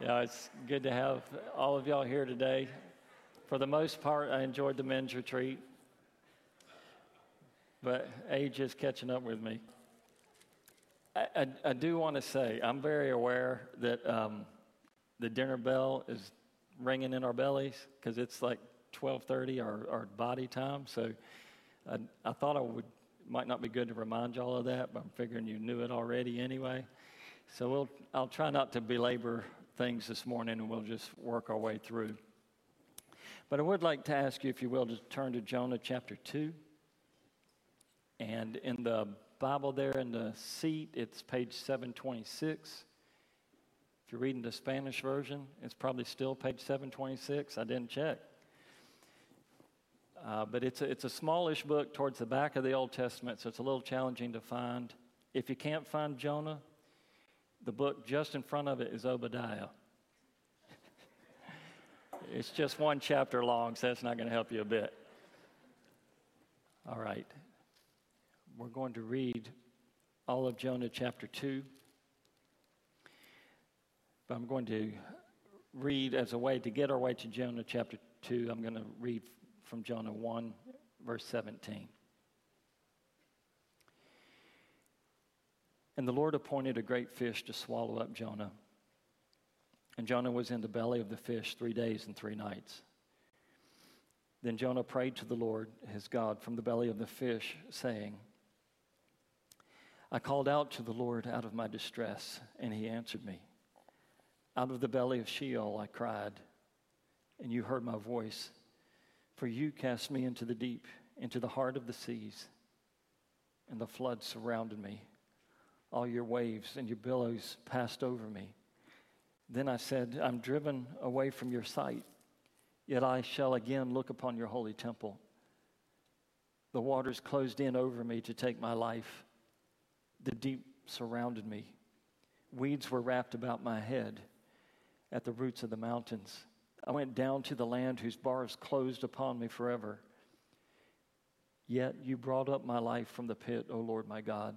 Yeah, it's good to have all of y'all here today. For the most part, I enjoyed the men's retreat, but age is catching up with me. I, I, I do want to say I'm very aware that um, the dinner bell is ringing in our bellies because it's like 12:30 our, our body time. So I, I thought I would might not be good to remind y'all of that, but I'm figuring you knew it already anyway. So we'll, I'll try not to belabor things this morning and we'll just work our way through. But I would like to ask you, if you will, to turn to Jonah chapter 2. And in the Bible there in the seat, it's page 726. If you're reading the Spanish version, it's probably still page 726. I didn't check. Uh, but it's a, it's a smallish book towards the back of the Old Testament, so it's a little challenging to find. If you can't find Jonah, the book just in front of it is Obadiah. it's just one chapter long, so that's not going to help you a bit. All right. We're going to read all of Jonah chapter 2. But I'm going to read as a way to get our way to Jonah chapter 2. I'm going to read from Jonah 1, verse 17. And the Lord appointed a great fish to swallow up Jonah. And Jonah was in the belly of the fish three days and three nights. Then Jonah prayed to the Lord, his God, from the belly of the fish, saying, I called out to the Lord out of my distress, and he answered me. Out of the belly of Sheol I cried, and you heard my voice. For you cast me into the deep, into the heart of the seas, and the flood surrounded me. All your waves and your billows passed over me. Then I said, I'm driven away from your sight, yet I shall again look upon your holy temple. The waters closed in over me to take my life. The deep surrounded me. Weeds were wrapped about my head at the roots of the mountains. I went down to the land whose bars closed upon me forever. Yet you brought up my life from the pit, O Lord my God.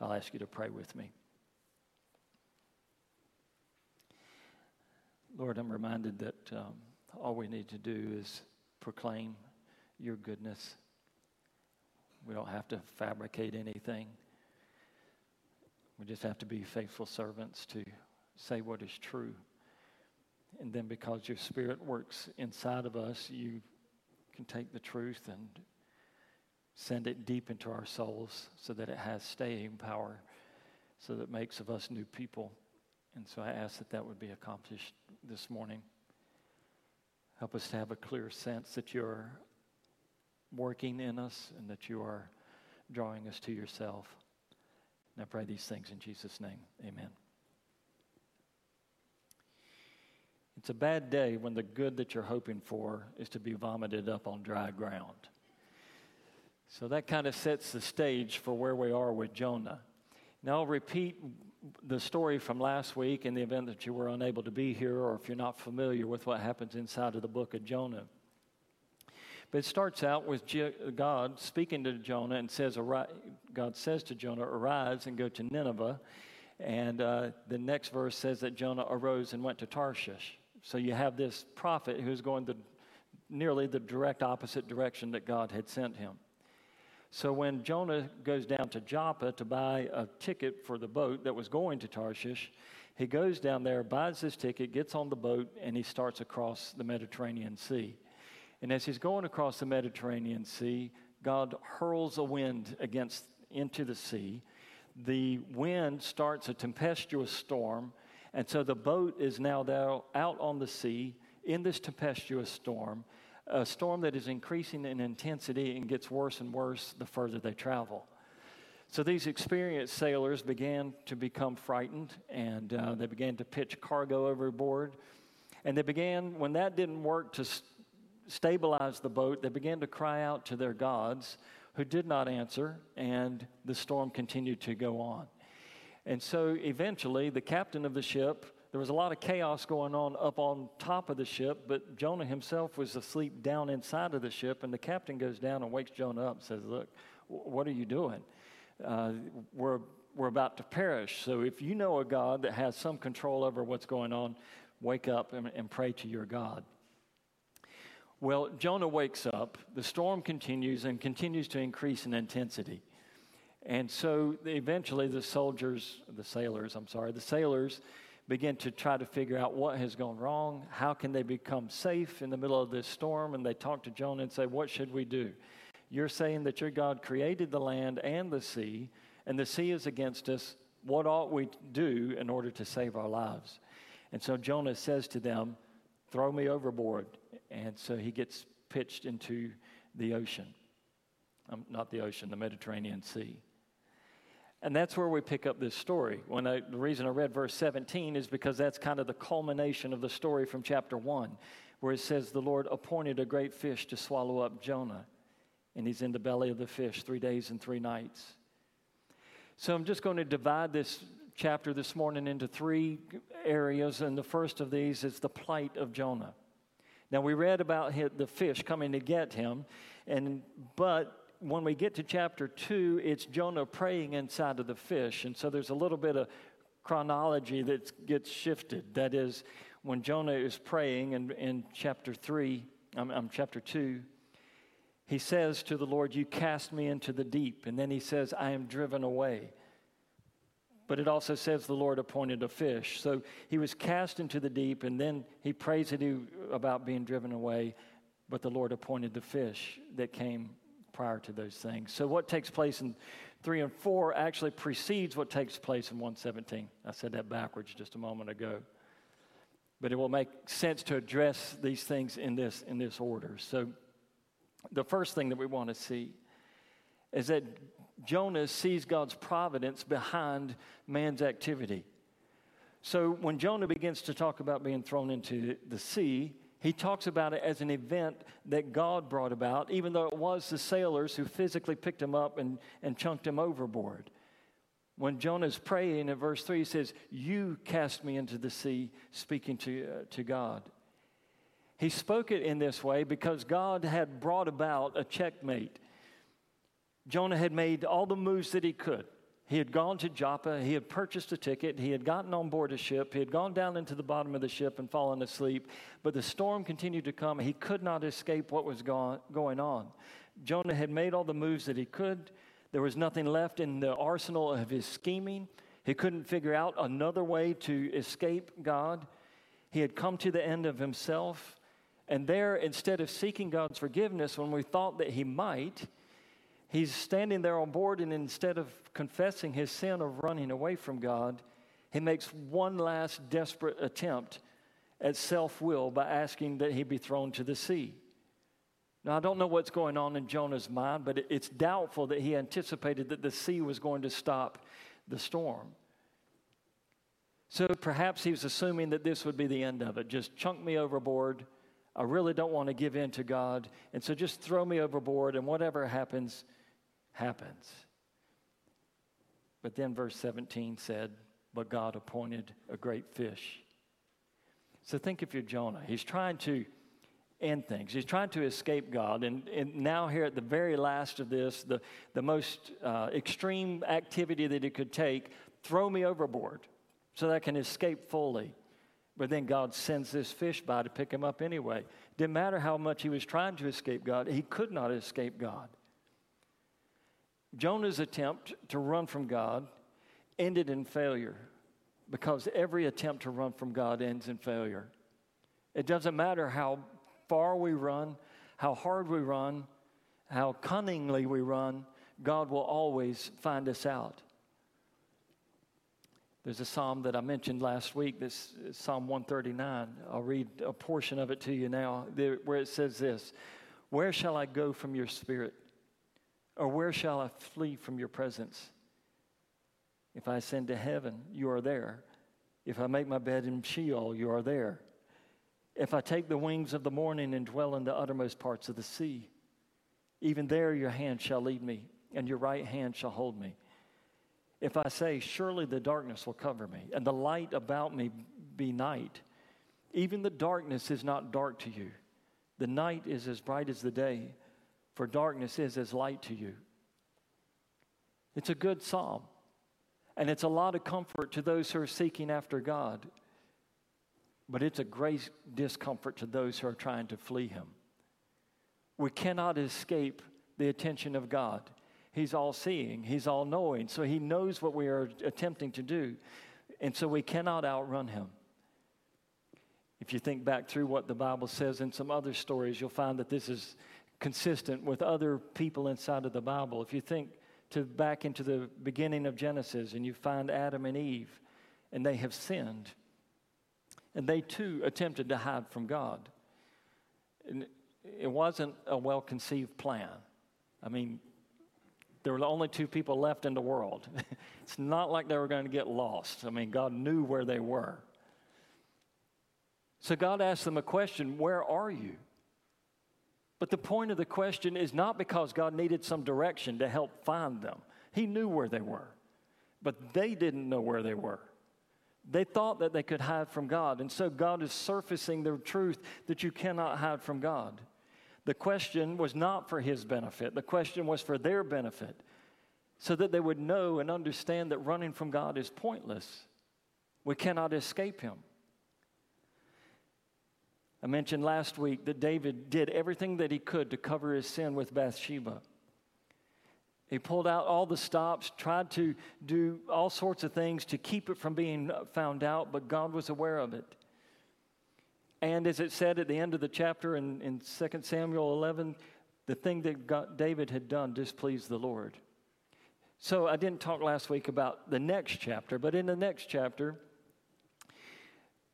I'll ask you to pray with me. Lord, I'm reminded that um, all we need to do is proclaim your goodness. We don't have to fabricate anything. We just have to be faithful servants to say what is true. And then because your spirit works inside of us, you can take the truth and Send it deep into our souls so that it has staying power, so that makes of us new people. And so I ask that that would be accomplished this morning. Help us to have a clear sense that you're working in us and that you are drawing us to yourself. And I pray these things in Jesus' name. Amen. It's a bad day when the good that you're hoping for is to be vomited up on dry ground. So that kind of sets the stage for where we are with Jonah. Now, I'll repeat the story from last week in the event that you were unable to be here or if you're not familiar with what happens inside of the book of Jonah. But it starts out with God speaking to Jonah and says, God says to Jonah, Arise and go to Nineveh. And uh, the next verse says that Jonah arose and went to Tarshish. So you have this prophet who's going the nearly the direct opposite direction that God had sent him. So when Jonah goes down to Joppa to buy a ticket for the boat that was going to Tarshish, he goes down there, buys his ticket, gets on the boat, and he starts across the Mediterranean Sea. And as he's going across the Mediterranean Sea, God hurls a wind against into the sea. The wind starts a tempestuous storm, and so the boat is now out on the sea in this tempestuous storm a storm that is increasing in intensity and gets worse and worse the further they travel. So these experienced sailors began to become frightened and uh, they began to pitch cargo overboard. And they began, when that didn't work to st- stabilize the boat, they began to cry out to their gods who did not answer, and the storm continued to go on. And so eventually, the captain of the ship, there was a lot of chaos going on up on top of the ship, but Jonah himself was asleep down inside of the ship, and the captain goes down and wakes Jonah up and says, Look, what are you doing? uh, we're, we're about to perish. So if you know a God that has some control over what's going on, wake up and, and pray to your God. Well, Jonah wakes up, the storm continues and continues to increase in intensity. And so eventually the soldiers, the sailors, I'm sorry, the sailors begin to try to figure out what has gone wrong. How can they become safe in the middle of this storm? And they talk to Jonah and say, What should we do? You're saying that your God created the land and the sea, and the sea is against us. What ought we do in order to save our lives? And so Jonah says to them, Throw me overboard. And so he gets pitched into the ocean. Um, not the ocean, the Mediterranean Sea. And that's where we pick up this story. When I, the reason I read verse 17 is because that's kind of the culmination of the story from chapter 1, where it says, The Lord appointed a great fish to swallow up Jonah and he's in the belly of the fish three days and three nights. So I'm just going to divide this chapter this morning into three areas, and the first of these is the plight of Jonah. Now we read about the fish coming to get him, and but when we get to chapter two, it's Jonah praying inside of the fish, and so there's a little bit of chronology that gets shifted. That is, when Jonah is praying in, in chapter three, I'm, I'm chapter two he says to the Lord, You cast me into the deep. And then he says, I am driven away. But it also says the Lord appointed a fish. So he was cast into the deep, and then he prays about being driven away. But the Lord appointed the fish that came prior to those things. So what takes place in 3 and 4 actually precedes what takes place in 117. I said that backwards just a moment ago. But it will make sense to address these things in this, in this order. So the first thing that we want to see is that Jonah sees God's providence behind man's activity. So when Jonah begins to talk about being thrown into the sea, he talks about it as an event that God brought about, even though it was the sailors who physically picked him up and, and chunked him overboard. When Jonah's praying in verse 3, he says, You cast me into the sea, speaking to, uh, to God. He spoke it in this way because God had brought about a checkmate. Jonah had made all the moves that he could. He had gone to Joppa, he had purchased a ticket, he had gotten on board a ship, he had gone down into the bottom of the ship and fallen asleep, but the storm continued to come. He could not escape what was going on. Jonah had made all the moves that he could. There was nothing left in the arsenal of his scheming. He couldn't figure out another way to escape God. He had come to the end of himself. And there, instead of seeking God's forgiveness when we thought that he might, he's standing there on board, and instead of confessing his sin of running away from God, he makes one last desperate attempt at self will by asking that he be thrown to the sea. Now, I don't know what's going on in Jonah's mind, but it's doubtful that he anticipated that the sea was going to stop the storm. So perhaps he was assuming that this would be the end of it. Just chunk me overboard I really don't want to give in to God. And so just throw me overboard, and whatever happens, happens. But then verse 17 said, But God appointed a great fish. So think if you're Jonah. He's trying to end things, he's trying to escape God. And, and now, here at the very last of this, the, the most uh, extreme activity that he could take, throw me overboard so that I can escape fully. But then God sends this fish by to pick him up anyway. Didn't matter how much he was trying to escape God, he could not escape God. Jonah's attempt to run from God ended in failure because every attempt to run from God ends in failure. It doesn't matter how far we run, how hard we run, how cunningly we run, God will always find us out. There's a psalm that I mentioned last week, this Psalm 139. I'll read a portion of it to you now, where it says this Where shall I go from your spirit? Or where shall I flee from your presence? If I ascend to heaven, you are there. If I make my bed in Sheol, you are there. If I take the wings of the morning and dwell in the uttermost parts of the sea, even there your hand shall lead me, and your right hand shall hold me. If I say, Surely the darkness will cover me, and the light about me be night, even the darkness is not dark to you. The night is as bright as the day, for darkness is as light to you. It's a good psalm. And it's a lot of comfort to those who are seeking after God. But it's a great discomfort to those who are trying to flee Him. We cannot escape the attention of God. He's all seeing, He's all knowing. So He knows what we are attempting to do. And so we cannot outrun Him. If you think back through what the Bible says in some other stories, you'll find that this is consistent with other people inside of the Bible. If you think to back into the beginning of Genesis and you find Adam and Eve, and they have sinned. And they too attempted to hide from God. And it wasn't a well conceived plan. I mean, there were only two people left in the world. it's not like they were going to get lost. I mean, God knew where they were. So God asked them a question Where are you? But the point of the question is not because God needed some direction to help find them. He knew where they were, but they didn't know where they were. They thought that they could hide from God. And so God is surfacing the truth that you cannot hide from God. The question was not for his benefit, the question was for their benefit, so that they would know and understand that running from God is pointless. We cannot escape him. I mentioned last week that David did everything that he could to cover his sin with Bathsheba. He pulled out all the stops, tried to do all sorts of things to keep it from being found out, but God was aware of it. And as it said at the end of the chapter in, in 2 Samuel 11, the thing that God, David had done displeased the Lord. So I didn't talk last week about the next chapter, but in the next chapter,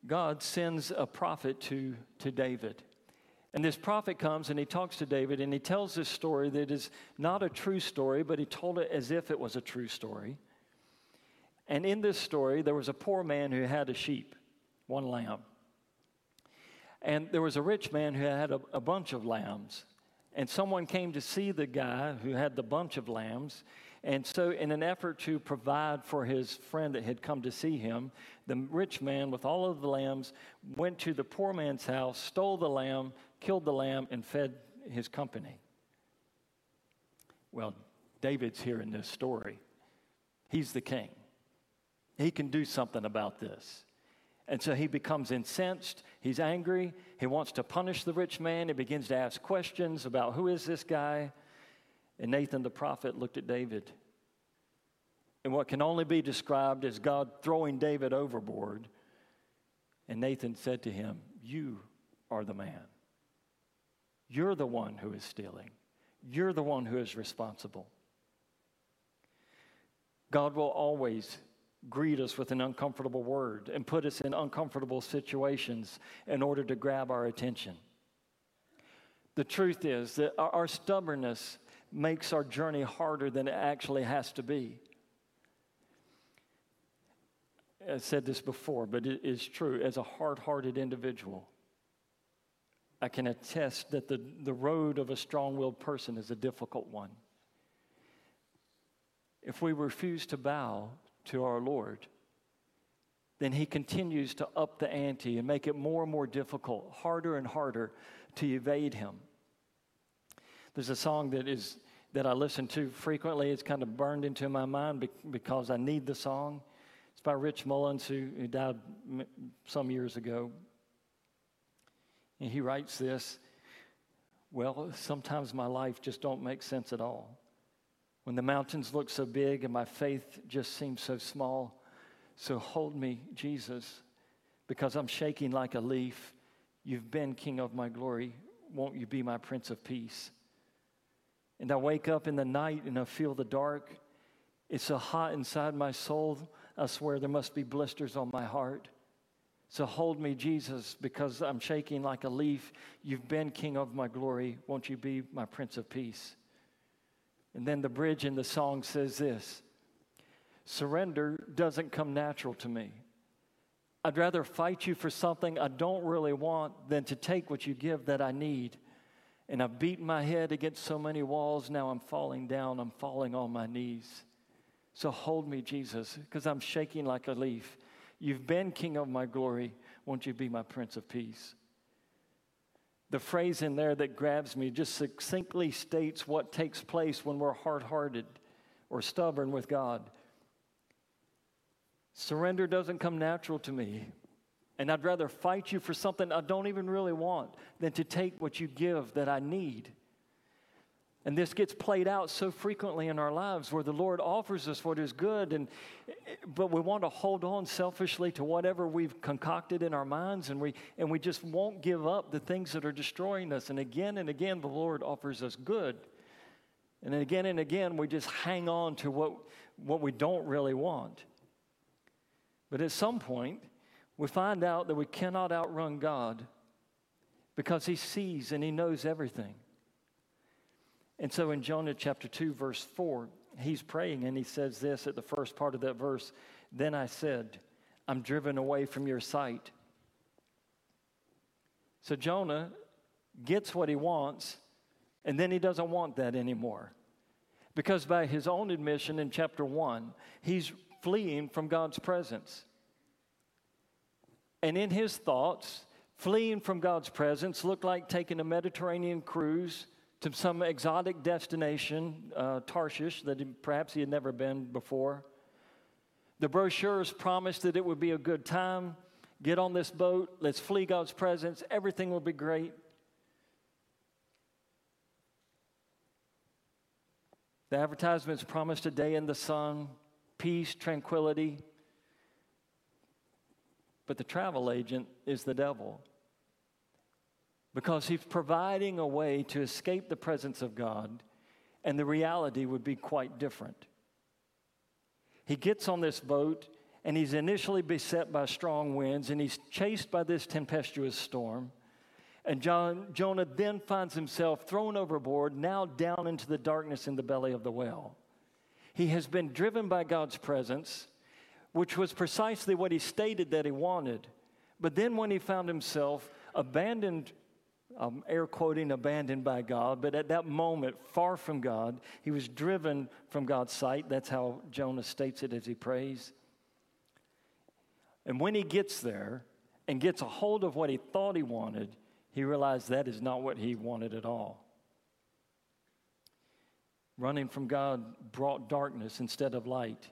God sends a prophet to, to David. And this prophet comes and he talks to David and he tells this story that is not a true story, but he told it as if it was a true story. And in this story, there was a poor man who had a sheep, one lamb. And there was a rich man who had a, a bunch of lambs. And someone came to see the guy who had the bunch of lambs. And so, in an effort to provide for his friend that had come to see him, the rich man, with all of the lambs, went to the poor man's house, stole the lamb, killed the lamb, and fed his company. Well, David's here in this story. He's the king. He can do something about this. And so he becomes incensed. He's angry. He wants to punish the rich man. He begins to ask questions about who is this guy? And Nathan the prophet looked at David. And what can only be described as God throwing David overboard. And Nathan said to him, You are the man. You're the one who is stealing. You're the one who is responsible. God will always greet us with an uncomfortable word and put us in uncomfortable situations in order to grab our attention. The truth is that our stubbornness makes our journey harder than it actually has to be. I said this before, but it is true. As a hard hearted individual, I can attest that the, the road of a strong willed person is a difficult one. If we refuse to bow to our Lord, then He continues to up the ante and make it more and more difficult, harder and harder to evade Him. There's a song that is that I listen to frequently. It's kind of burned into my mind because I need the song. It's by Rich Mullins, who, who died some years ago. And he writes this Well, sometimes my life just don't make sense at all. When the mountains look so big and my faith just seems so small. So hold me, Jesus, because I'm shaking like a leaf. You've been King of my glory. Won't you be my Prince of Peace? And I wake up in the night and I feel the dark. It's so hot inside my soul. I swear there must be blisters on my heart. So hold me, Jesus, because I'm shaking like a leaf. You've been King of my glory. Won't you be my Prince of Peace? And then the bridge in the song says this Surrender doesn't come natural to me. I'd rather fight you for something I don't really want than to take what you give that I need. And I've beaten my head against so many walls, now I'm falling down, I'm falling on my knees. So hold me, Jesus, because I'm shaking like a leaf. You've been King of my glory. Won't you be my Prince of Peace? The phrase in there that grabs me just succinctly states what takes place when we're hard hearted or stubborn with God. Surrender doesn't come natural to me. And I'd rather fight you for something I don't even really want than to take what you give that I need. And this gets played out so frequently in our lives where the Lord offers us what is good, and, but we want to hold on selfishly to whatever we've concocted in our minds, and we, and we just won't give up the things that are destroying us. And again and again, the Lord offers us good. And again and again, we just hang on to what, what we don't really want. But at some point, we find out that we cannot outrun God because He sees and He knows everything. And so in Jonah chapter 2, verse 4, he's praying and he says this at the first part of that verse Then I said, I'm driven away from your sight. So Jonah gets what he wants, and then he doesn't want that anymore. Because by his own admission in chapter 1, he's fleeing from God's presence. And in his thoughts, fleeing from God's presence looked like taking a Mediterranean cruise to some exotic destination, uh, Tarshish, that perhaps he had never been before. The brochures promised that it would be a good time. Get on this boat, let's flee God's presence, everything will be great. The advertisements promised a day in the sun, peace, tranquility. But the travel agent is the devil because he's providing a way to escape the presence of God, and the reality would be quite different. He gets on this boat, and he's initially beset by strong winds, and he's chased by this tempestuous storm. And John, Jonah then finds himself thrown overboard, now down into the darkness in the belly of the whale. He has been driven by God's presence, which was precisely what he stated that he wanted. But then, when he found himself abandoned um, air quoting, abandoned by God, but at that moment, far from God, he was driven from God's sight. That's how Jonah states it as he prays. And when he gets there and gets a hold of what he thought he wanted, he realized that is not what he wanted at all. Running from God brought darkness instead of light.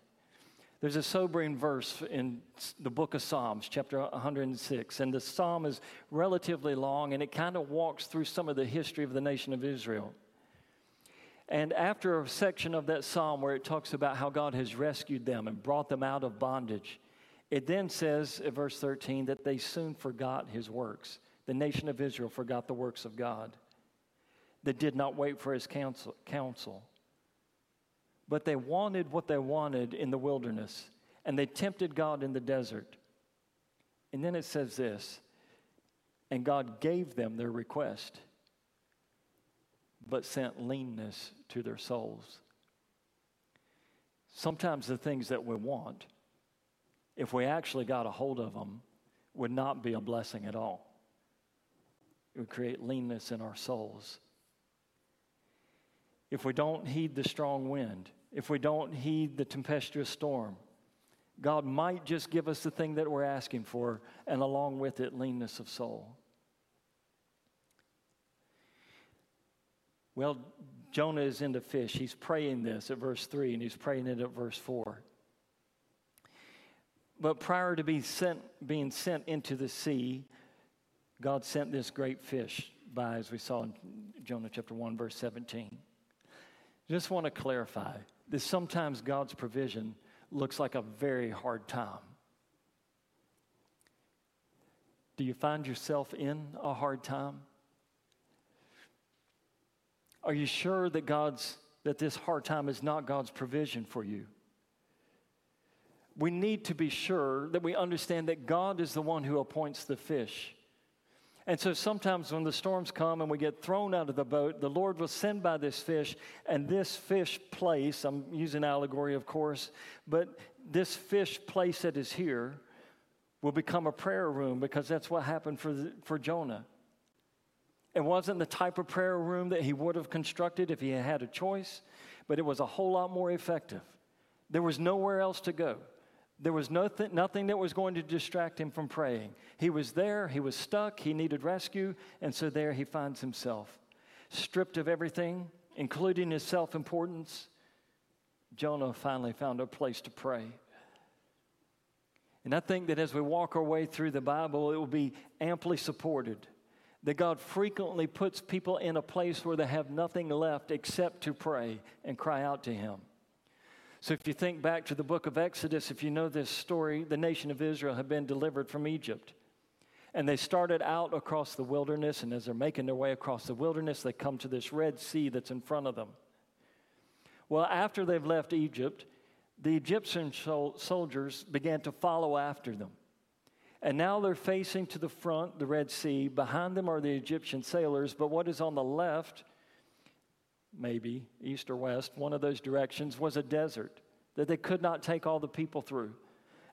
There's a sobering verse in the book of Psalms, chapter 106, and the psalm is relatively long and it kind of walks through some of the history of the nation of Israel. And after a section of that psalm where it talks about how God has rescued them and brought them out of bondage, it then says in verse 13 that they soon forgot his works. The nation of Israel forgot the works of God, that did not wait for his counsel. counsel but they wanted what they wanted in the wilderness, and they tempted God in the desert. And then it says this and God gave them their request, but sent leanness to their souls. Sometimes the things that we want, if we actually got a hold of them, would not be a blessing at all. It would create leanness in our souls if we don't heed the strong wind, if we don't heed the tempestuous storm, God might just give us the thing that we're asking for, and along with it, leanness of soul. Well, Jonah is into fish. He's praying this at verse 3, and he's praying it at verse 4. But prior to being sent, being sent into the sea, God sent this great fish by, as we saw in Jonah chapter 1, verse 17. Just want to clarify that sometimes God's provision looks like a very hard time. Do you find yourself in a hard time? Are you sure that God's that this hard time is not God's provision for you? We need to be sure that we understand that God is the one who appoints the fish. And so sometimes when the storms come and we get thrown out of the boat, the Lord will send by this fish, and this fish place, I'm using allegory, of course, but this fish place that is here will become a prayer room because that's what happened for, the, for Jonah. It wasn't the type of prayer room that he would have constructed if he had had a choice, but it was a whole lot more effective. There was nowhere else to go. There was nothing, nothing that was going to distract him from praying. He was there, he was stuck, he needed rescue, and so there he finds himself. Stripped of everything, including his self importance, Jonah finally found a place to pray. And I think that as we walk our way through the Bible, it will be amply supported that God frequently puts people in a place where they have nothing left except to pray and cry out to Him. So, if you think back to the book of Exodus, if you know this story, the nation of Israel had been delivered from Egypt. And they started out across the wilderness, and as they're making their way across the wilderness, they come to this Red Sea that's in front of them. Well, after they've left Egypt, the Egyptian soldiers began to follow after them. And now they're facing to the front, the Red Sea. Behind them are the Egyptian sailors, but what is on the left maybe east or west, one of those directions, was a desert that they could not take all the people through.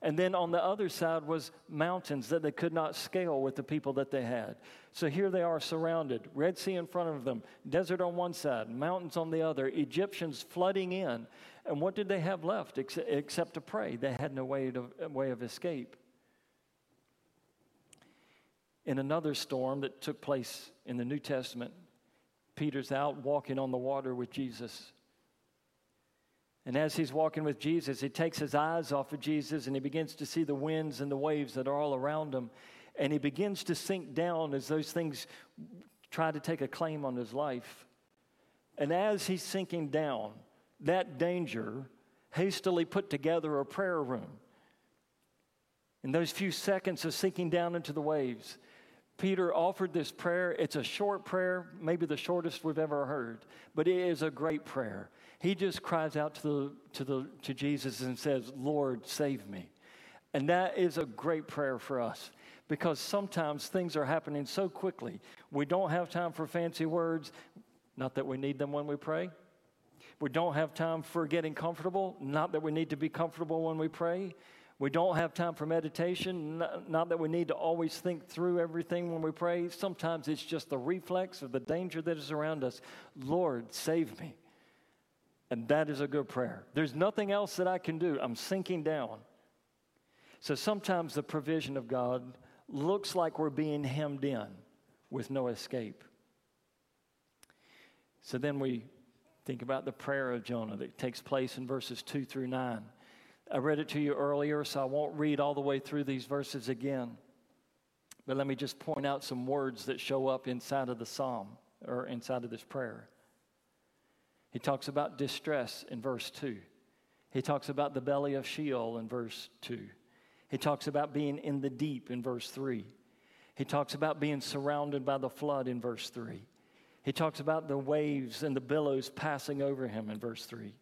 And then on the other side was mountains that they could not scale with the people that they had. So here they are surrounded, Red Sea in front of them, desert on one side, mountains on the other, Egyptians flooding in. And what did they have left except to pray? They had no way, to, way of escape. In another storm that took place in the New Testament, Peter's out walking on the water with Jesus. And as he's walking with Jesus, he takes his eyes off of Jesus and he begins to see the winds and the waves that are all around him. And he begins to sink down as those things try to take a claim on his life. And as he's sinking down, that danger hastily put together a prayer room. In those few seconds of sinking down into the waves, Peter offered this prayer. It's a short prayer, maybe the shortest we've ever heard, but it is a great prayer. He just cries out to, the, to, the, to Jesus and says, Lord, save me. And that is a great prayer for us because sometimes things are happening so quickly. We don't have time for fancy words, not that we need them when we pray. We don't have time for getting comfortable, not that we need to be comfortable when we pray. We don't have time for meditation. Not that we need to always think through everything when we pray. Sometimes it's just the reflex of the danger that is around us. Lord, save me. And that is a good prayer. There's nothing else that I can do. I'm sinking down. So sometimes the provision of God looks like we're being hemmed in with no escape. So then we think about the prayer of Jonah that takes place in verses 2 through 9. I read it to you earlier, so I won't read all the way through these verses again. But let me just point out some words that show up inside of the psalm or inside of this prayer. He talks about distress in verse 2. He talks about the belly of Sheol in verse 2. He talks about being in the deep in verse 3. He talks about being surrounded by the flood in verse 3. He talks about the waves and the billows passing over him in verse 3.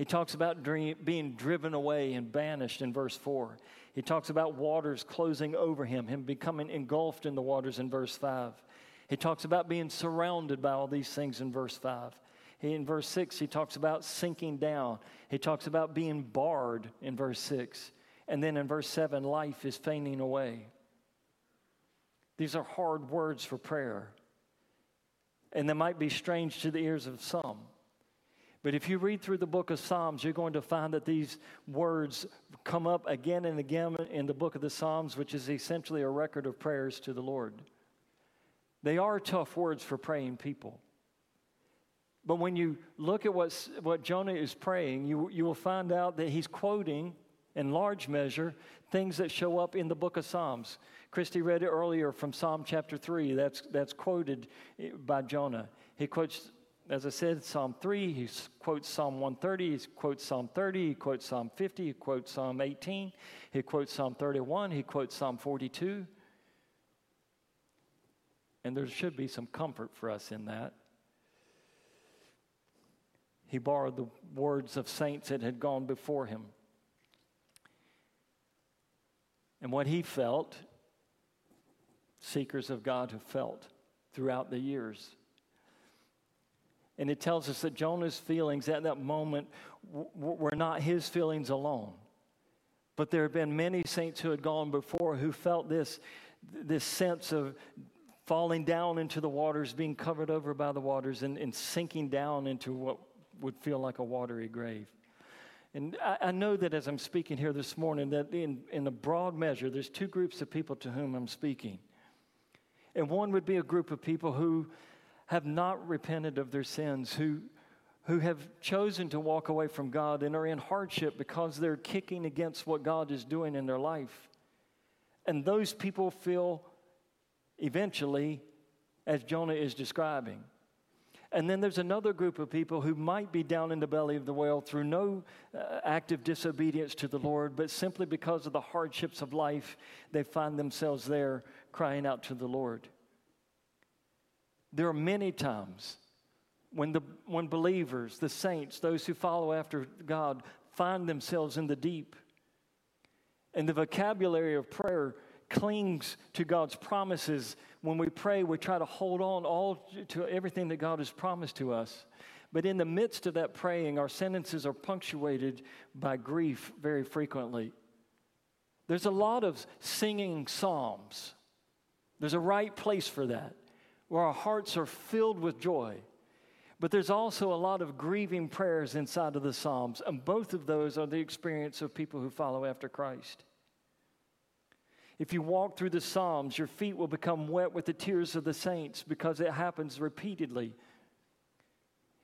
He talks about dream, being driven away and banished in verse 4. He talks about waters closing over him, him becoming engulfed in the waters in verse 5. He talks about being surrounded by all these things in verse 5. He, in verse 6, he talks about sinking down. He talks about being barred in verse 6. And then in verse 7, life is fainting away. These are hard words for prayer. And they might be strange to the ears of some. But if you read through the book of Psalms, you're going to find that these words come up again and again in the book of the Psalms, which is essentially a record of prayers to the Lord. They are tough words for praying people. But when you look at what's, what Jonah is praying, you, you will find out that he's quoting, in large measure, things that show up in the book of Psalms. Christy read it earlier from Psalm chapter 3. That's, that's quoted by Jonah. He quotes as I said, Psalm 3, he quotes Psalm 130, he quotes Psalm 30, he quotes Psalm 50, he quotes Psalm 18, he quotes Psalm 31, he quotes Psalm 42. And there should be some comfort for us in that. He borrowed the words of saints that had gone before him. And what he felt seekers of God have felt throughout the years. And it tells us that Jonah's feelings at that moment were not his feelings alone. But there have been many saints who had gone before who felt this, this sense of falling down into the waters, being covered over by the waters, and, and sinking down into what would feel like a watery grave. And I, I, know that as I'm speaking here this morning, that in, in a broad measure, there's two groups of people to whom I'm speaking. And one would be a group of people who have not repented of their sins, who, who have chosen to walk away from God and are in hardship because they're kicking against what God is doing in their life. And those people feel eventually, as Jonah is describing, and then there's another group of people who might be down in the belly of the whale through no uh, active disobedience to the Lord, but simply because of the hardships of life, they find themselves there crying out to the Lord. There are many times when, the, when believers, the saints, those who follow after God, find themselves in the deep. And the vocabulary of prayer clings to God's promises when we pray, we try to hold on all to everything that God has promised to us. But in the midst of that praying, our sentences are punctuated by grief very frequently. There's a lot of singing psalms. There's a right place for that, where our hearts are filled with joy. But there's also a lot of grieving prayers inside of the Psalms, and both of those are the experience of people who follow after Christ. If you walk through the Psalms, your feet will become wet with the tears of the saints because it happens repeatedly.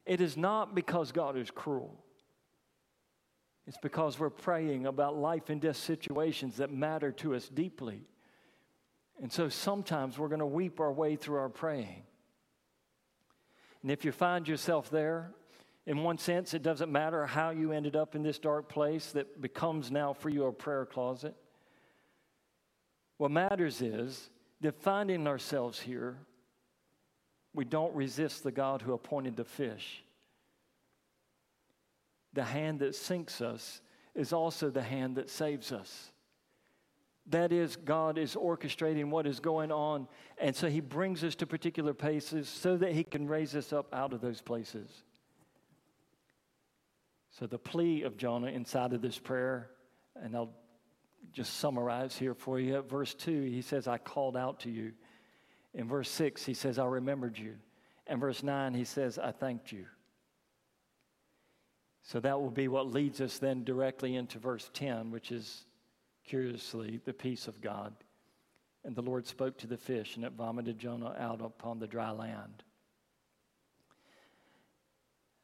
It is not because God is cruel. It's because we're praying about life and death situations that matter to us deeply. And so sometimes we're going to weep our way through our praying. And if you find yourself there, in one sense, it doesn't matter how you ended up in this dark place that becomes now for you a prayer closet. What matters is that finding ourselves here, we don't resist the God who appointed the fish. The hand that sinks us is also the hand that saves us. That is, God is orchestrating what is going on, and so He brings us to particular places so that He can raise us up out of those places. So, the plea of Jonah inside of this prayer, and I'll just summarize here for you. At verse 2, he says, I called out to you. In verse 6, he says, I remembered you. And verse 9, he says, I thanked you. So that will be what leads us then directly into verse 10, which is curiously the peace of God. And the Lord spoke to the fish, and it vomited Jonah out upon the dry land.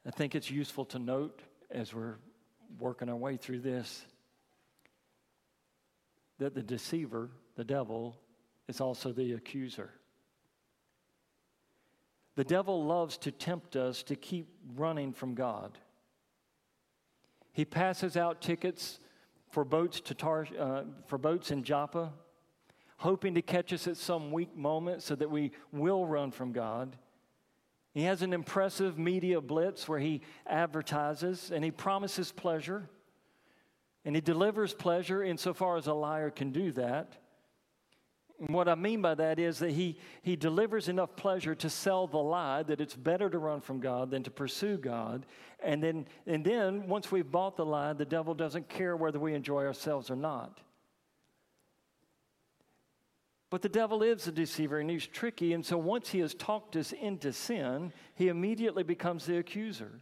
I think it's useful to note as we're working our way through this that the deceiver, the devil, is also the accuser. The devil loves to tempt us to keep running from God. He passes out tickets for boats to Tar, uh, for boats in Joppa, hoping to catch us at some weak moment so that we will run from God. He has an impressive media blitz where he advertises and he promises pleasure. And he delivers pleasure insofar as a liar can do that. And what I mean by that is that he, he delivers enough pleasure to sell the lie that it's better to run from God than to pursue God. And then, and then once we've bought the lie, the devil doesn't care whether we enjoy ourselves or not. But the devil is a deceiver and he's tricky. And so once he has talked us into sin, he immediately becomes the accuser.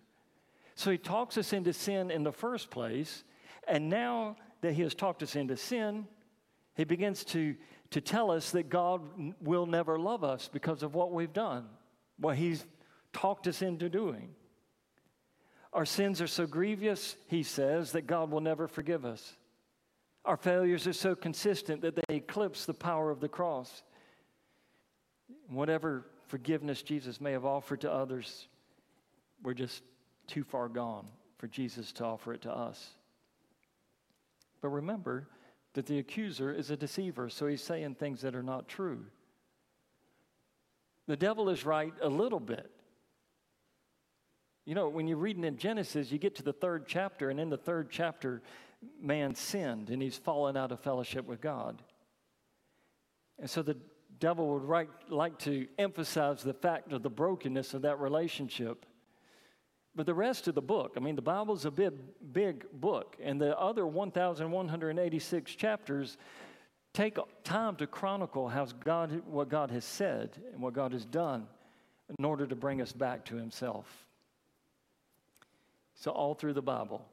So he talks us into sin in the first place. And now that he has talked us into sin, he begins to, to tell us that God will never love us because of what we've done, what he's talked us into doing. Our sins are so grievous, he says, that God will never forgive us. Our failures are so consistent that they eclipse the power of the cross. Whatever forgiveness Jesus may have offered to others, we're just too far gone for Jesus to offer it to us. But remember that the accuser is a deceiver, so he's saying things that are not true. The devil is right a little bit. You know, when you're reading in Genesis, you get to the third chapter, and in the third chapter, man sinned and he's fallen out of fellowship with God. And so the devil would like to emphasize the fact of the brokenness of that relationship. But the rest of the book, I mean, the Bible's a big, big book, and the other 1,186 chapters take time to chronicle how God, what God has said and what God has done in order to bring us back to Himself. So, all through the Bible,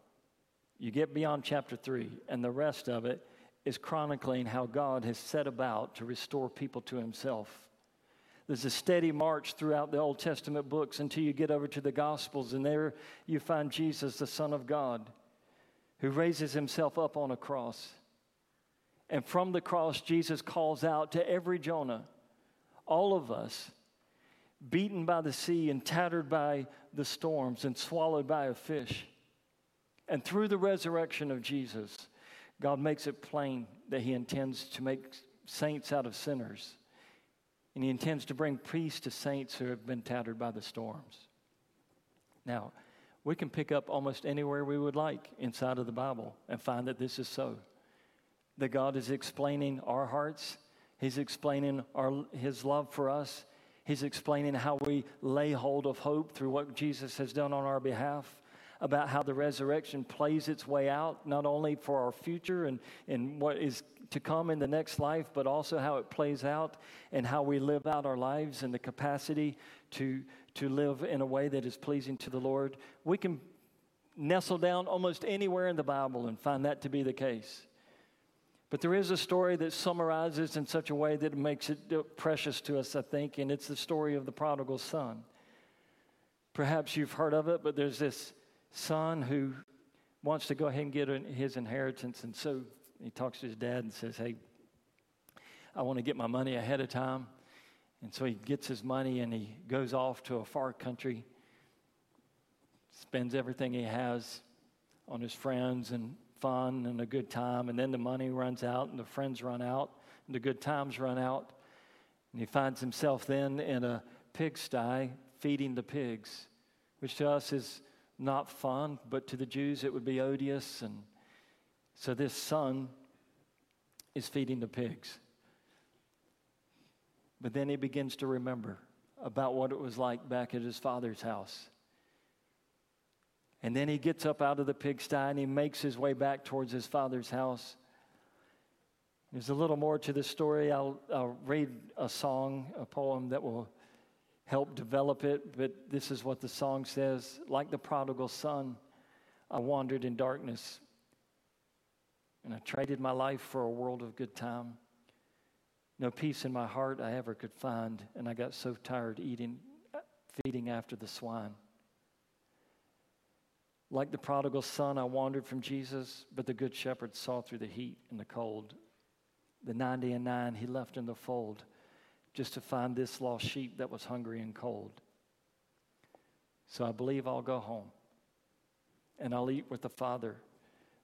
you get beyond chapter 3, and the rest of it is chronicling how God has set about to restore people to Himself. There's a steady march throughout the Old Testament books until you get over to the Gospels, and there you find Jesus, the Son of God, who raises himself up on a cross. And from the cross, Jesus calls out to every Jonah, all of us, beaten by the sea and tattered by the storms and swallowed by a fish. And through the resurrection of Jesus, God makes it plain that He intends to make saints out of sinners and he intends to bring peace to saints who have been tattered by the storms. Now, we can pick up almost anywhere we would like inside of the Bible and find that this is so. That God is explaining our hearts, He's explaining our, His love for us, He's explaining how we lay hold of hope through what Jesus has done on our behalf about how the resurrection plays its way out, not only for our future and, and what is to come in the next life, but also how it plays out and how we live out our lives and the capacity to, to live in a way that is pleasing to the Lord. We can nestle down almost anywhere in the Bible and find that to be the case. But there is a story that summarizes in such a way that makes it precious to us, I think, and it's the story of the prodigal son. Perhaps you've heard of it, but there's this son who wants to go ahead and get his inheritance, and so he talks to his dad and says, Hey, I want to get my money ahead of time. And so he gets his money and he goes off to a far country, spends everything he has on his friends and fun and a good time. And then the money runs out and the friends run out and the good times run out. And he finds himself then in a pigsty feeding the pigs, which to us is not fun, but to the Jews it would be odious and so this son is feeding the pigs. But then he begins to remember about what it was like back at his father's house. And then he gets up out of the pigsty and he makes his way back towards his father's house. There's a little more to the story. I'll, I'll read a song, a poem that will help develop it, but this is what the song says Like the prodigal son, I wandered in darkness and I traded my life for a world of good time. No peace in my heart I ever could find, and I got so tired eating, feeding after the swine. Like the prodigal son, I wandered from Jesus, but the good shepherd saw through the heat and the cold. The 90 and 9 he left in the fold just to find this lost sheep that was hungry and cold. So I believe I'll go home and I'll eat with the Father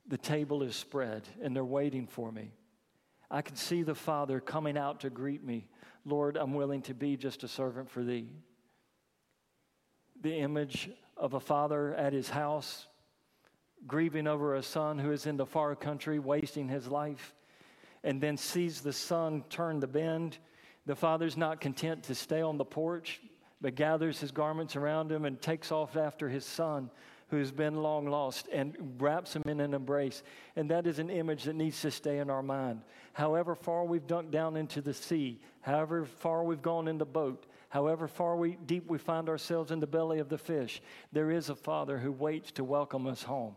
the table is spread and they're waiting for me. I can see the Father coming out to greet me. Lord, I'm willing to be just a servant for thee. The image of a father at his house, grieving over a son who is in the far country, wasting his life, and then sees the son turn the bend. The father's not content to stay on the porch, but gathers his garments around him and takes off after his son who's been long lost and wraps him in an embrace. And that is an image that needs to stay in our mind. However far we've dunked down into the sea, however far we've gone in the boat, however far we, deep we find ourselves in the belly of the fish, there is a Father who waits to welcome us home.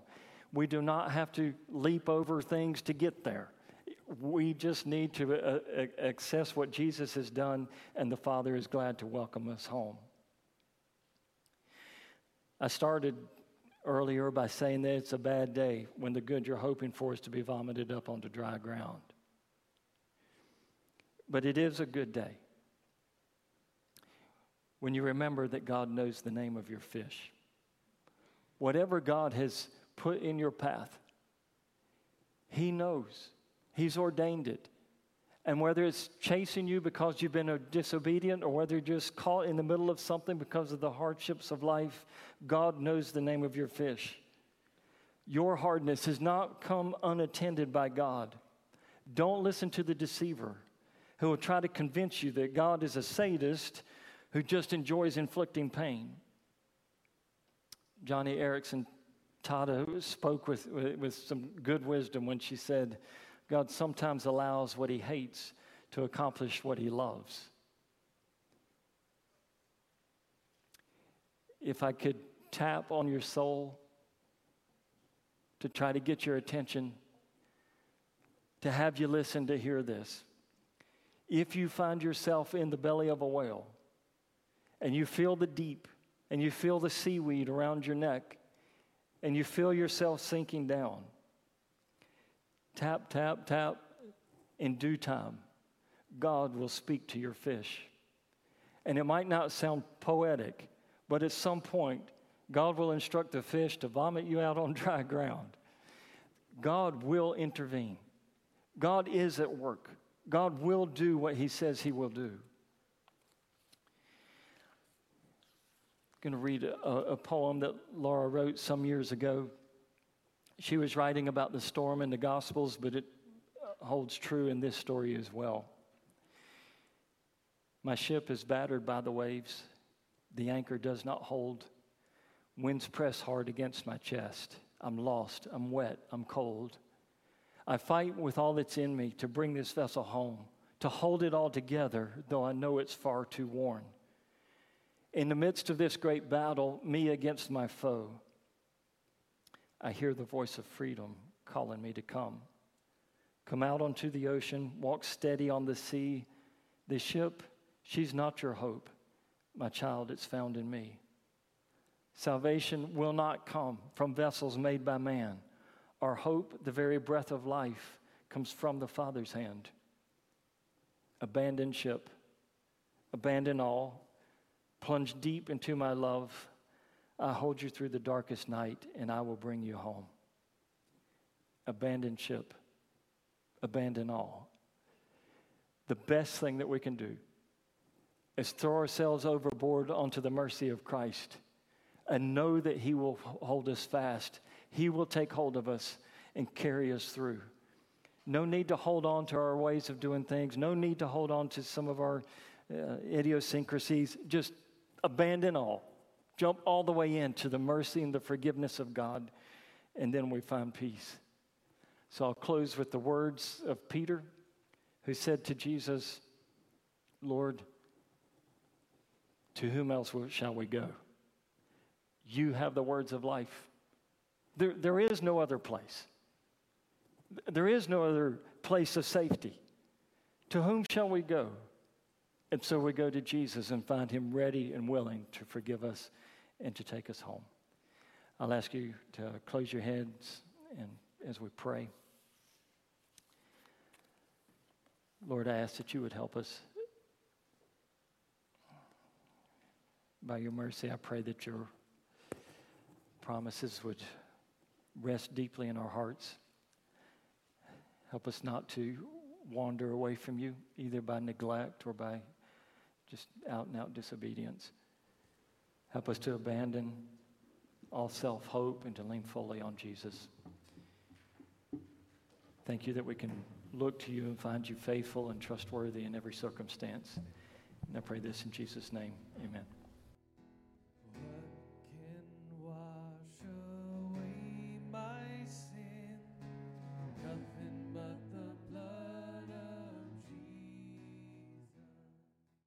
We do not have to leap over things to get there. We just need to uh, uh access what Jesus has done, and the Father is glad to welcome us home. I started earlier by saying that it's a bad day when the good you're hoping for is to be vomited up onto dry ground. But it is a good day when you remember that God knows the name of your fish. Whatever God has put in your path, He knows, He's ordained it. And whether it's chasing you because you've been disobedient or whether you're just caught in the middle of something because of the hardships of life, God knows the name of your fish. Your hardness has not come unattended by God. Don't listen to the deceiver. who will try to convince you that God is a sadist who just enjoys inflicting pain. Joni Eareckson Tada spoke with, with some good wisdom when she said, God sometimes allows what he hates to accomplish what he loves. If I could tap on your soul to try to get your attention, to have you listen to hear this. If you find yourself in the belly of a whale and you feel the deep and you feel the seaweed around your neck and you feel yourself sinking down, tap, tap, tap, in due time, God will speak to your fish. And it might not sound poetic, but at some point, God will instruct the fish to vomit you out on dry ground. God will intervene. God is at work. God will do what He says He will do. I'm going to read a, a poem that Laura wrote some years ago. She was writing about the storm in the Gospels, but it uh, holds true in this story as well. My ship is battered by the waves. The anchor does not hold. Winds press hard against my chest. I'm lost. I'm wet. I'm cold. I fight with all that's in me to bring this vessel home, to hold it all together, though I know it's far too worn. In the midst of this great battle, me against my foe, I hear the voice of freedom calling me to come. Come out onto the ocean, walk steady on the sea. The ship, she's not your hope. My child, it's found in me. Salvation will not come from vessels made by man. Our hope, the very breath of life, comes from the Father's hand. Abandon ship, abandon all, plunge deep into my love. I hold you through the darkest night, and I will bring you home. Abandon ship, abandon all. The best thing that we can do is throw ourselves overboard onto the mercy of Christ and know that He will hold us fast. He will take hold of us and carry us through. No need to hold on to our ways of doing things, no need to hold on to some of our uh, idiosyncrasies. Just abandon all. Jump all the way into the mercy and the forgiveness of God, and then we find peace. So I'll close with the words of Peter, who said to Jesus, Lord, to whom else shall we go? You have the words of life. There, there is no other place. There is no other place of safety. To whom shall we go? And so we go to Jesus and find him ready and willing to forgive us and to take us home. I'll ask you to close your heads and as we pray. Lord, I ask that you would help us. By your mercy, I pray that your promises would rest deeply in our hearts. Help us not to wander away from you, either by neglect or by just out and out disobedience. Help us to abandon all self hope and to lean fully on Jesus. Thank you that we can look to you and find you faithful and trustworthy in every circumstance. And I pray this in Jesus' name. Amen.